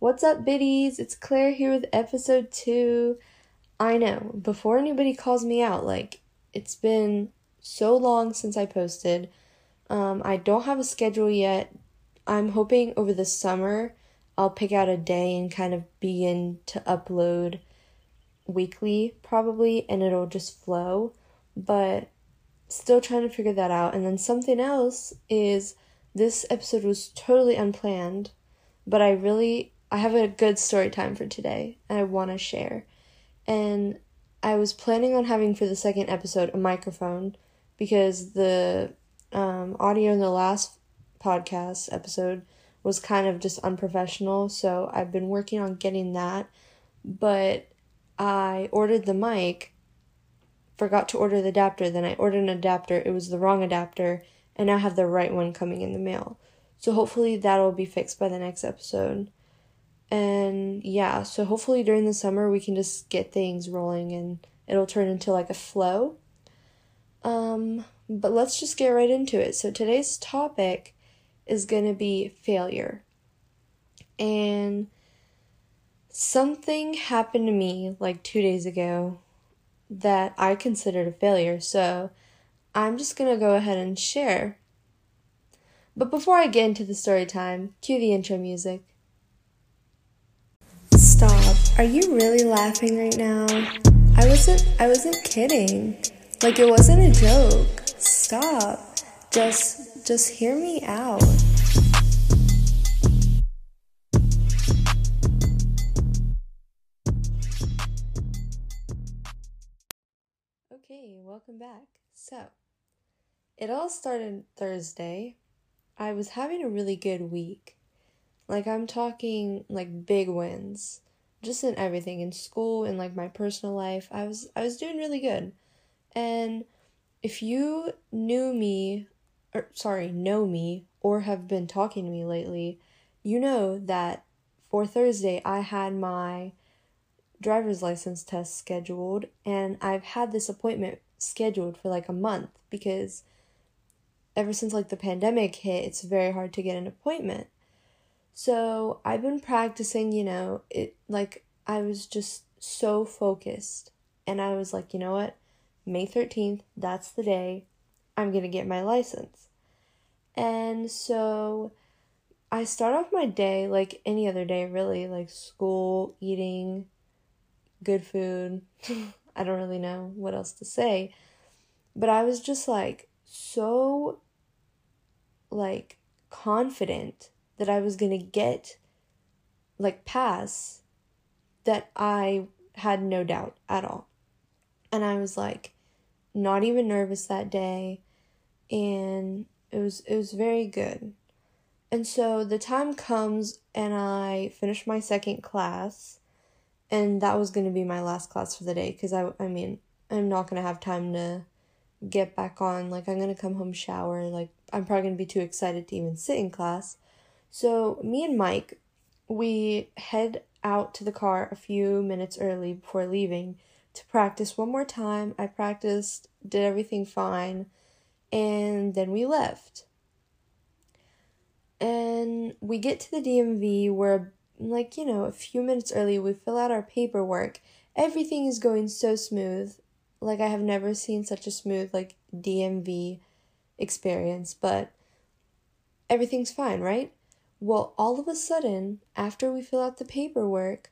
What's up, biddies? It's Claire here with episode two. I know, before anybody calls me out, like, it's been so long since I posted. Um, I don't have a schedule yet. I'm hoping over the summer I'll pick out a day and kind of begin to upload weekly, probably, and it'll just flow. But still trying to figure that out. And then something else is this episode was totally unplanned, but I really I have a good story time for today and I want to share. And I was planning on having for the second episode a microphone because the um, audio in the last podcast episode was kind of just unprofessional. So I've been working on getting that. But I ordered the mic, forgot to order the adapter. Then I ordered an adapter. It was the wrong adapter. And I have the right one coming in the mail. So hopefully that'll be fixed by the next episode. And yeah, so hopefully during the summer we can just get things rolling and it'll turn into like a flow. Um, but let's just get right into it. So today's topic is going to be failure. And something happened to me like 2 days ago that I considered a failure. So I'm just going to go ahead and share. But before I get into the story time, cue the intro music. Are you really laughing right now? I wasn't I wasn't kidding. Like it wasn't a joke. Stop. Just just hear me out. Okay, welcome back. So, it all started Thursday. I was having a really good week. Like I'm talking like big wins. Just in everything in school and like my personal life. I was I was doing really good. And if you knew me or sorry, know me or have been talking to me lately, you know that for Thursday I had my driver's license test scheduled and I've had this appointment scheduled for like a month because ever since like the pandemic hit, it's very hard to get an appointment. So I've been practicing, you know, it like I was just so focused. And I was like, you know what? May 13th, that's the day I'm going to get my license. And so I start off my day like any other day, really, like school, eating, good food. I don't really know what else to say. But I was just like so like confident that I was going to get like pass that I had no doubt at all. And I was like not even nervous that day and it was it was very good. And so the time comes and I finish my second class and that was going to be my last class for the day cuz I I mean, I'm not going to have time to get back on like I'm going to come home shower like I'm probably going to be too excited to even sit in class. So, me and Mike, we head out to the car a few minutes early before leaving to practice one more time. I practiced, did everything fine, and then we left. And we get to the DMV where, like, you know, a few minutes early, we fill out our paperwork. Everything is going so smooth. Like, I have never seen such a smooth, like, DMV experience, but everything's fine, right? Well, all of a sudden, after we fill out the paperwork,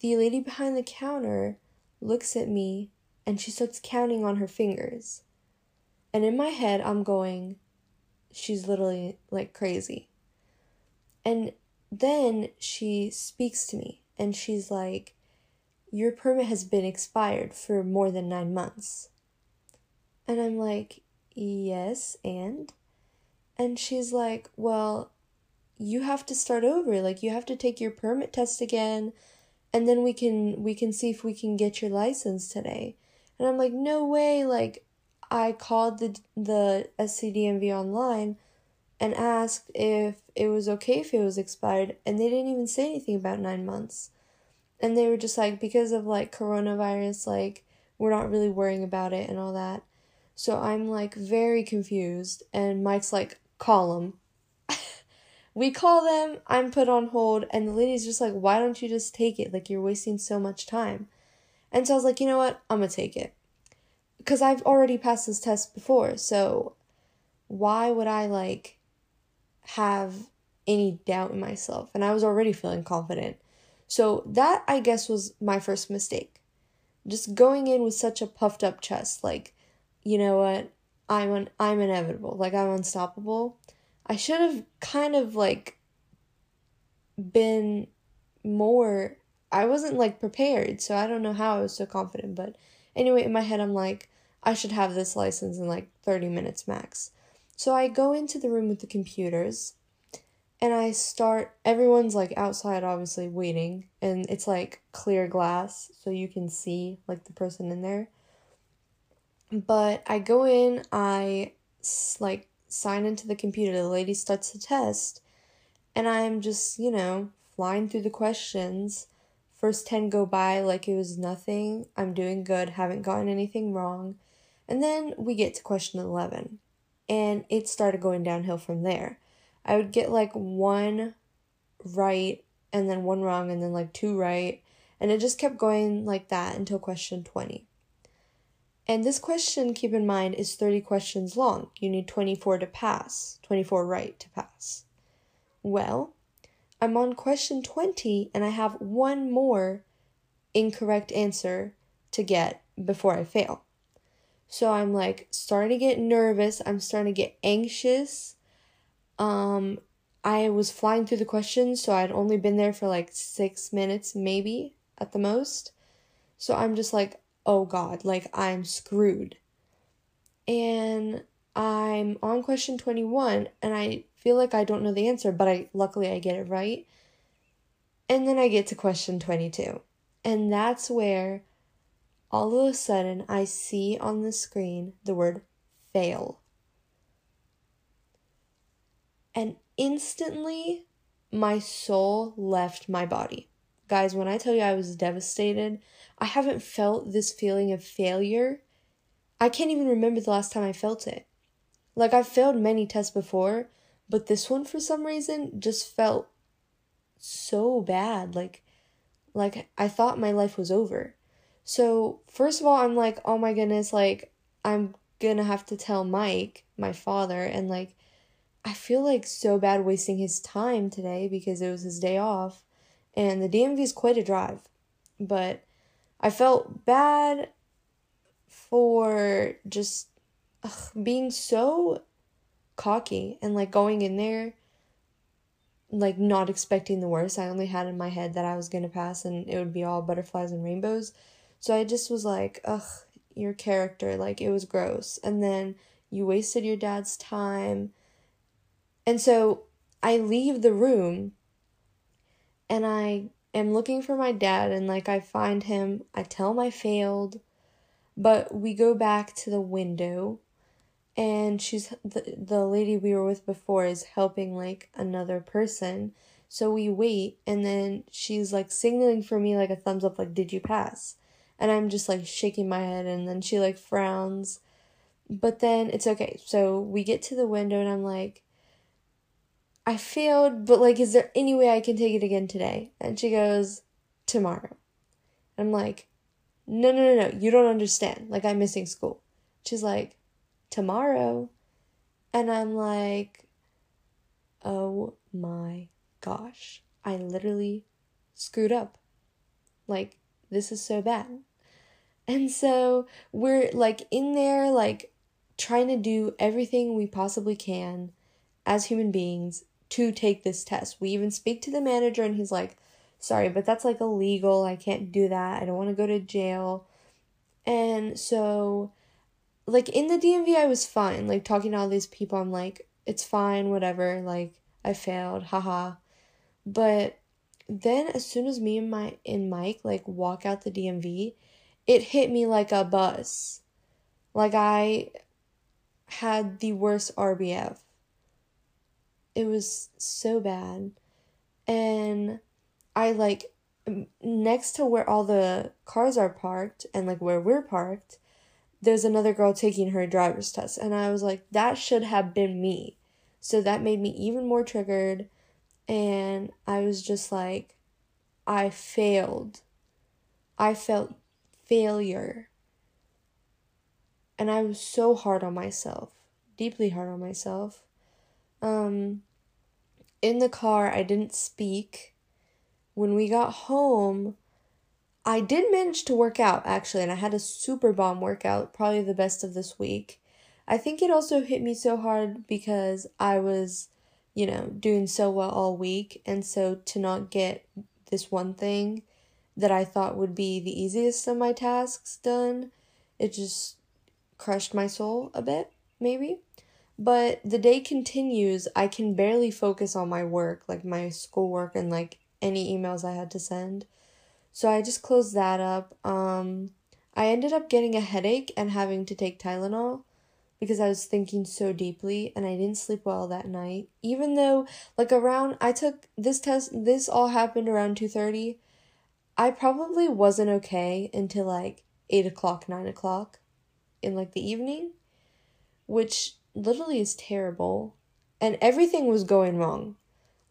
the lady behind the counter looks at me and she starts counting on her fingers. And in my head, I'm going, she's literally like crazy. And then she speaks to me and she's like, Your permit has been expired for more than nine months. And I'm like, Yes, and? And she's like, Well, you have to start over. Like, you have to take your permit test again and then we can we can see if we can get your license today. And i'm like no way. Like i called the the scdmv online and asked if it was okay if it was expired and they didn't even say anything about nine months. And they were just like because of like coronavirus like we're not really worrying about it and all that. So i'm like very confused and mike's like call him we call them, I'm put on hold, and the lady's just like, why don't you just take it? Like, you're wasting so much time. And so I was like, you know what? I'm gonna take it. Because I've already passed this test before, so why would I, like, have any doubt in myself? And I was already feeling confident. So that, I guess, was my first mistake. Just going in with such a puffed up chest, like, you know what? I'm un- I'm inevitable. Like I'm unstoppable. I should have kind of like been more I wasn't like prepared, so I don't know how I was so confident, but anyway, in my head I'm like I should have this license in like 30 minutes max. So I go into the room with the computers and I start everyone's like outside obviously waiting and it's like clear glass so you can see like the person in there. But I go in, I like sign into the computer, the lady starts the test, and I'm just, you know, flying through the questions. First 10 go by like it was nothing. I'm doing good, haven't gotten anything wrong. And then we get to question 11, and it started going downhill from there. I would get like one right and then one wrong and then like two right, and it just kept going like that until question 20. And this question, keep in mind, is 30 questions long. You need 24 to pass, 24 right to pass. Well, I'm on question 20 and I have one more incorrect answer to get before I fail. So I'm like starting to get nervous, I'm starting to get anxious. Um I was flying through the questions, so I'd only been there for like 6 minutes maybe at the most. So I'm just like oh God, like I'm screwed. And I'm on question 21 and I feel like I don't know the answer, but I luckily I get it right. And then I get to question 22. And that's where all of a sudden I see on the screen the word fail. And instantly my soul left my body. Guys, when I tell you I was devastated, I haven't felt this feeling of failure. I can't even remember the last time I felt it. Like, I've failed many tests before, but this one, for some reason, just felt so bad. Like, like I thought my life was over. So, first of all, I'm like, oh my goodness, like, I'm gonna have to tell Mike, my father, and like, I feel like so bad wasting his time today because it was his day off and the DMV is quite a drive. But I felt bad for just ugh, being so cocky and like going in there like not expecting the worst. I only had in my head that I was going to pass and it would be all butterflies and rainbows. So I just was like, ugh, your character, like it was gross. And then you wasted your dad's time. And so I leave the room and I am looking for my dad and like I find him. I tell him I failed, but we go back to the window and she's the, the lady we were with before is helping like another person. So we wait and then she's like signaling for me like a thumbs up like did you pass? And I'm just like shaking my head and then she like frowns. But then it's okay. So we get to the window and I'm like I failed, but like, is there any way I can take it again today? And she goes, tomorrow. I'm like, no, no, no, no, you don't understand. Like, I'm missing school. She's like, tomorrow. And I'm like, oh my gosh, I literally screwed up. Like, this is so bad. And so we're like in there, like trying to do everything we possibly can as human beings to take this test. We even speak to the manager and he's like, sorry, but that's like illegal. I can't do that. I don't want to go to jail. And so, like, in the DMV, I was fine. Like, talking to all these people, I'm like, it's fine, whatever. Like, I failed, haha. But then, as soon as me and my and Mike like walk out the DMV, it hit me like a bus. Like I had the worst RBF. It was so bad. And I like next to where all the cars are parked and like where we're parked, there's another girl taking her driver's test. And I was like, that should have been me. So that made me even more triggered. and I was just like, I failed. I felt failure. And I was so hard on myself, deeply hard on myself. Um, in the car, I didn't speak. When we got home, I did manage to work out actually, and I had a super bomb workout, probably the best of this week. I think it also hit me so hard because I was, you know, doing so well all week, and so to not get this one thing that I thought would be the easiest of my tasks done, it just crushed my soul a bit, maybe. But the day continues, I can barely focus on my work, like my schoolwork and like any emails I had to send. So I just closed that up. Um, I ended up getting a headache and having to take Tylenol because I was thinking so deeply and I didn't sleep well that night. Even though like around I took this test this all happened around two thirty. I probably wasn't okay until like eight o'clock, nine o'clock in like the evening, which literally is terrible. And everything was going wrong.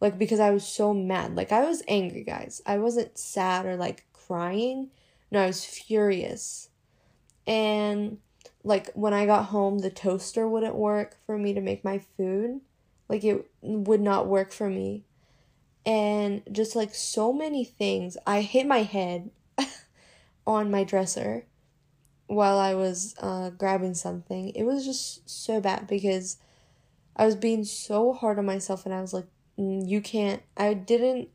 Like because I was so mad. Like I was angry, guys. I wasn't sad or like crying. No, I was furious. And like when I got home, the toaster wouldn't work for me to make my food. Like it would not work for me. And just like so many things, I hit my head on my dresser while I was uh, grabbing something. It was just so bad because I was being so hard on myself and I was like, mm, you can't, I didn't,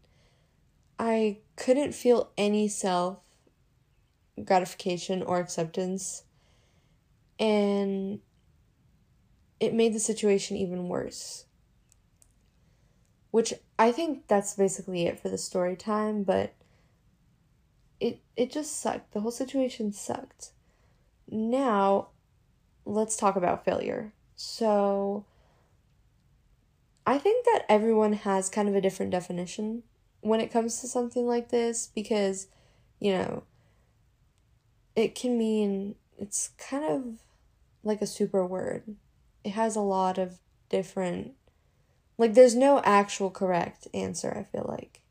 I couldn't feel any self gratification or acceptance. And it made the situation even worse. Which I think that's basically it for the story time, but it it just sucked. The whole situation sucked now let's talk about failure. So I think that everyone has kind of a different definition when it comes to something like this because, you know, it can mean it's kind of like a super word. It has a lot of different like there's no actual correct answer, I feel like.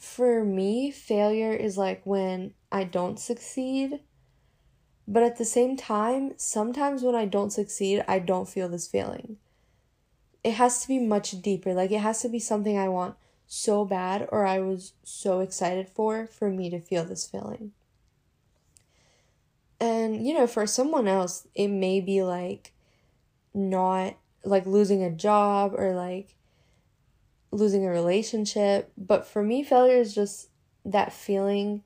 For me, failure is like when I don't succeed. But at the same time, sometimes when I don't succeed, I don't feel this feeling. It has to be much deeper. Like, it has to be something I want so bad or I was so excited for for me to feel this feeling. And, you know, for someone else, it may be like not like losing a job or like losing a relationship. But for me, failure is just that feeling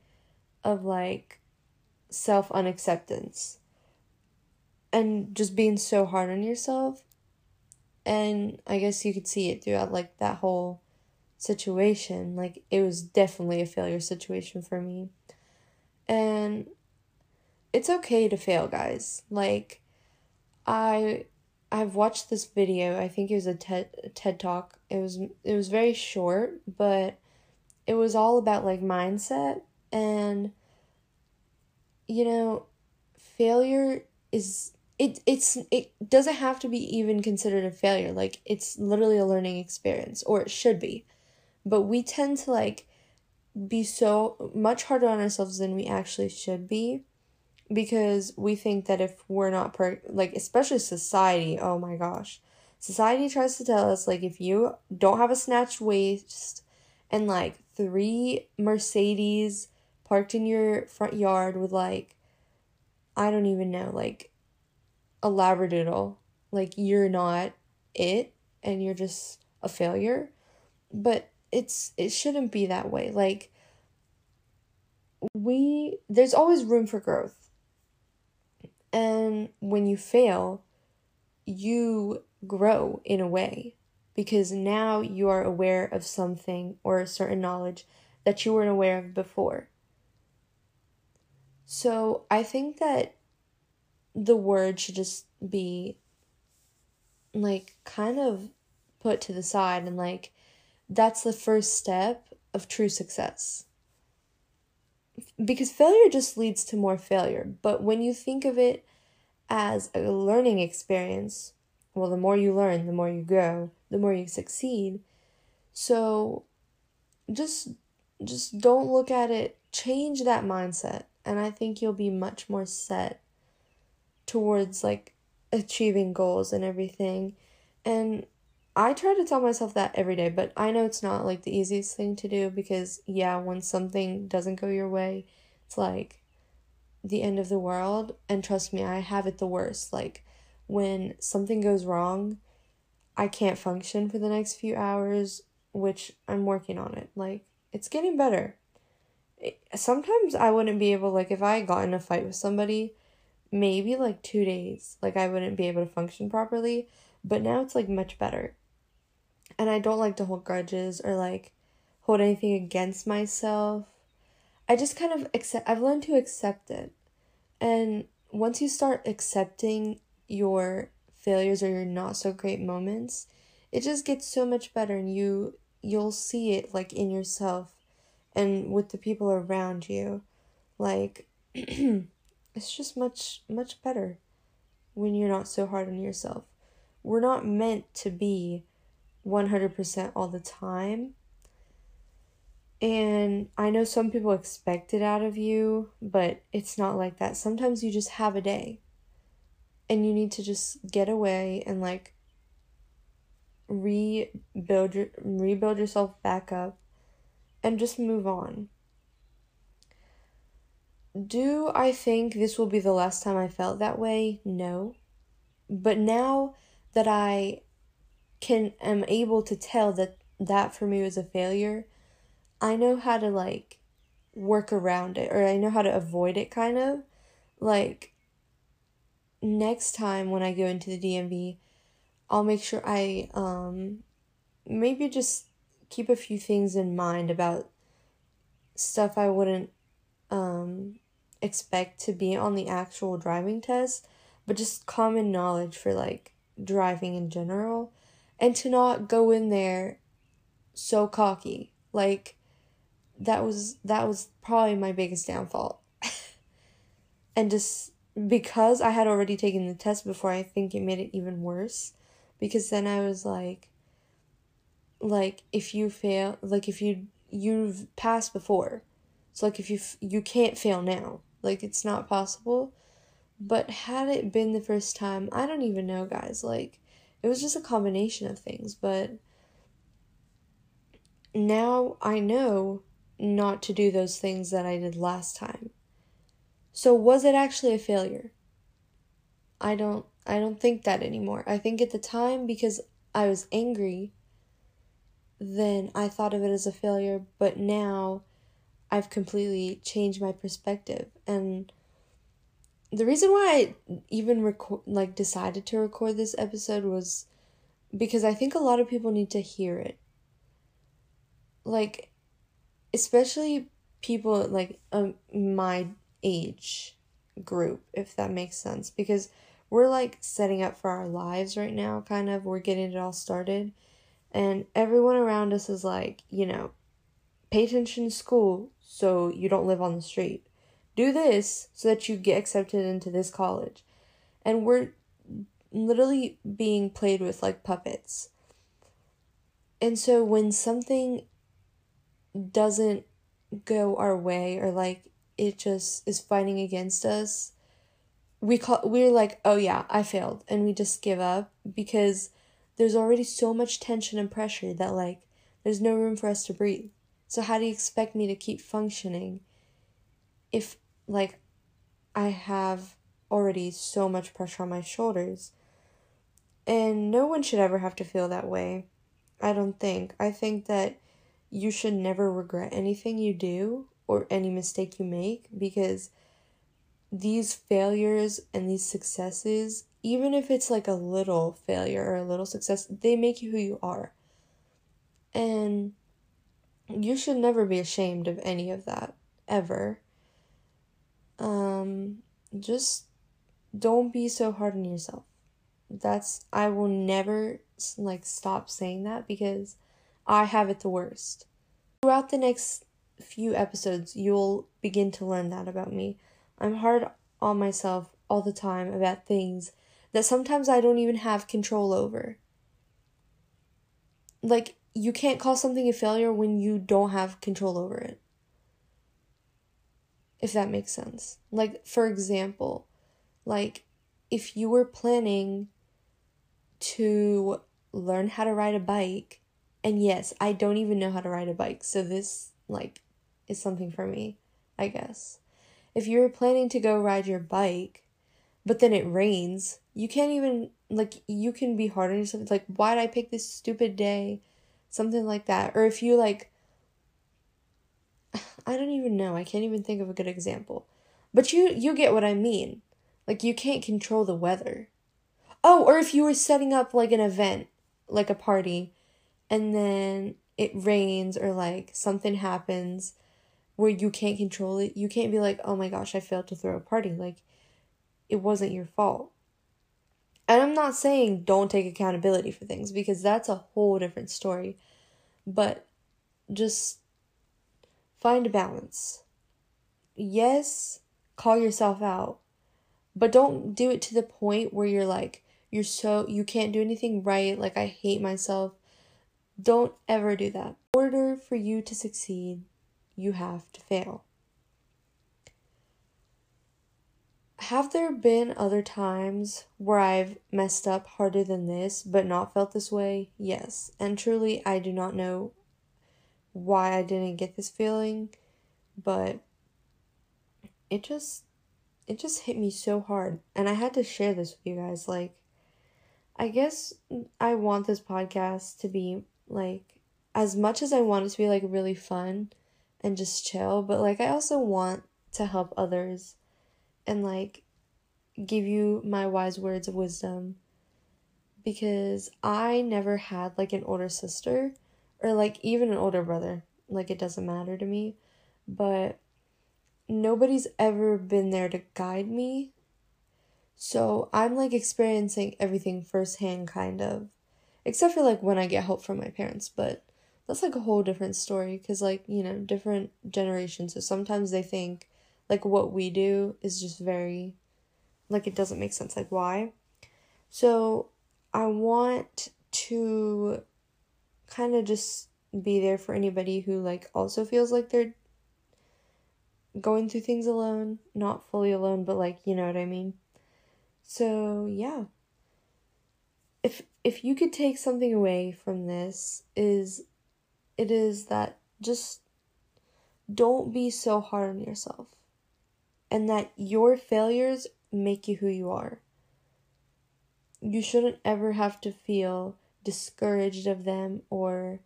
of like self unacceptance and just being so hard on yourself. And I guess you could see it throughout like that whole situation. Like it was definitely a failure situation for me. And it's okay to fail, guys. Like I I've watched this video. I think it was a TED TED Talk. It was it was very short, but it was all about like mindset and you know, failure is it it's it doesn't have to be even considered a failure. Like it's literally a learning experience or it should be. But we tend to like be so much harder on ourselves than we actually should be because we think that if we're not per like especially society, oh my gosh. Society tries to tell us like if you don't have a snatched waist and like three Mercedes parked in your front yard with like I don't even know, like a labradoodle. Like you're not it and you're just a failure. But it's it shouldn't be that way. Like we there's always room for growth. And when you fail, you grow in a way because now you are aware of something or a certain knowledge that you weren't aware of before. So I think that the word should just be like kind of put to the side and like that's the first step of true success. Because failure just leads to more failure, but when you think of it as a learning experience, well, the more you learn, the more you grow, the more you succeed. So just just don't look at it, change that mindset, and I think you'll be much more set towards like achieving goals and everything. And I try to tell myself that every day, but I know it's not like the easiest thing to do because yeah, when something doesn't go your way, it's like the end of the world. And trust me, I have it the worst. Like when something goes wrong, I can't function for the next few hours, which I'm working on it. Like it's getting better. sometimes I wouldn't be able like if I got in a fight with somebody, maybe like 2 days, like I wouldn't be able to function properly, but now it's like much better. And I don't like to hold grudges or like hold anything against myself. I just kind of accept I've learned to accept it. And once you start accepting your failures or your not so great moments, it just gets so much better and you you'll see it like in yourself and with the people around you. Like it's just much much better when you're not so hard on yourself. We're not meant to be 100% all the time. And I know some people expect it out of you, but it's not like that. Sometimes you just have a day and you need to just get away and like rebuild rebuild yourself back up and just move on. Do I think this will be the last time I felt that way? No. But now that I can am able to tell that that for me was a failure, I know how to like work around it or I know how to avoid it kind of. Like next time when I go into the DMV, I'll make sure I um maybe just keep a few things in mind about stuff I wouldn't um expect to be on the actual driving test, but just common knowledge for like driving in general and to not go in there so cocky. Like that was that was probably my biggest downfall. and just because I had already taken the test before, I think it made it even worse because then I was like like if you fail, like if you you've passed before. So like if you you can't fail now. Like it's not possible. But had it been the first time, I don't even know, guys. Like it was just a combination of things, but now I know not to do those things that I did last time. So was it actually a failure? I don't I don't think that anymore. I think at the time because I was angry then I thought of it as a failure, but now I've completely changed my perspective and the reason why I even record like decided to record this episode was because I think a lot of people need to hear it. Like especially people like um, my age group if that makes sense because we're like setting up for our lives right now kind of. We're getting it all started. And everyone around us is like you know pay attention to school so you don't live on the street do this so that you get accepted into this college. And we're literally being played with like puppets. And so when something doesn't go our way or like it just is fighting against us, we call we're like, "Oh yeah, I failed." And we just give up because there's already so much tension and pressure that like there's no room for us to breathe. So how do you expect me to keep functioning if like I have already so much pressure on my shoulders. And no one should ever have to feel that way. I don't think. I think that you should never regret anything you do or any mistake you make because these failures and these successes, even if it's like a little failure or a little success, they make you who you are. And you should never be ashamed of any of that, ever um just don't be so hard on yourself. That's i will never like stop saying that because i have it the worst. Throughout the next few episodes you'll begin to learn that about me. I'm hard on myself all the time about things that sometimes i don't even have control over. Like you can't call something a failure when you don't have control over it. If that makes sense. Like for example, like if you were planning to learn how to ride a bike, and yes, I don't even know how to ride a bike, so this like is something for me, I guess. If you were planning to go ride your bike, but then it rains, you can't even like you can be hard on yourself. like, why did I pick this stupid day? Something like that. Or if you like I don't even know. I can't even think of a good example. But you you get what I mean. Like you can't control the weather. Oh, or if you were setting up like an event, like a party, and then it rains or like something happens where you can't control it, you can't be like, "Oh my gosh, I failed to throw a party." Like it wasn't your fault. And I'm not saying don't take accountability for things because that's a whole different story. But just find a balance. Yes, call yourself out, but don't do it to the point where you're like, you're so, you can't do anything right, like I hate myself. Don't ever do that. In order for you to succeed, you have to fail. Have there been other times where I've messed up harder than this but not felt this way? Yes. And truly, I do not know why I didn't get this feeling, but it just it just hit me so hard. And I had to share this with you guys like I guess I want this podcast to be like as much as I want it to be like really fun and just chill, but like I also want to help others and like give you my wise words of wisdom. Because I never had like an older sister or like even an older brother. Like it doesn't matter to me, but nobody's ever been there to guide me. So I'm like experiencing everything firsthand, kind of. Except for like when I get help from my parents, but that's like a whole different story because, like, you know, different generations. So sometimes they think like what we do is just very like it doesn't make sense like why so i want to kind of just be there for anybody who like also feels like they're going through things alone not fully alone but like you know what i mean so yeah if if you could take something away from this is it is that just don't be so hard on yourself and that your failures make you who you are. You shouldn't ever have to feel discouraged of them or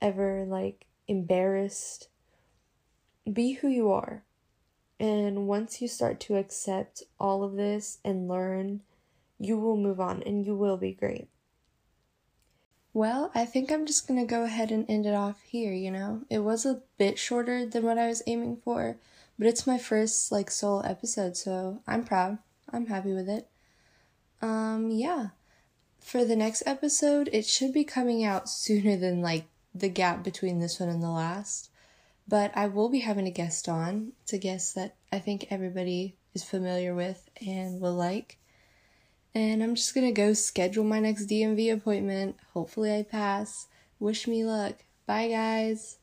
ever like embarrassed. Be who you are. And once you start to accept all of this and learn, you will move on and you will be great. Well, I think I'm just gonna go ahead and end it off here, you know? It was a bit shorter than what I was aiming for, but it's my first like solo episode, so I'm proud. I'm happy with it. Um yeah. For the next episode, it should be coming out sooner than like the gap between this one and the last. But I will be having a guest on. It's a guest that I think everybody is familiar with and will like. And I'm just gonna go schedule my next DMV appointment. Hopefully, I pass. Wish me luck. Bye, guys.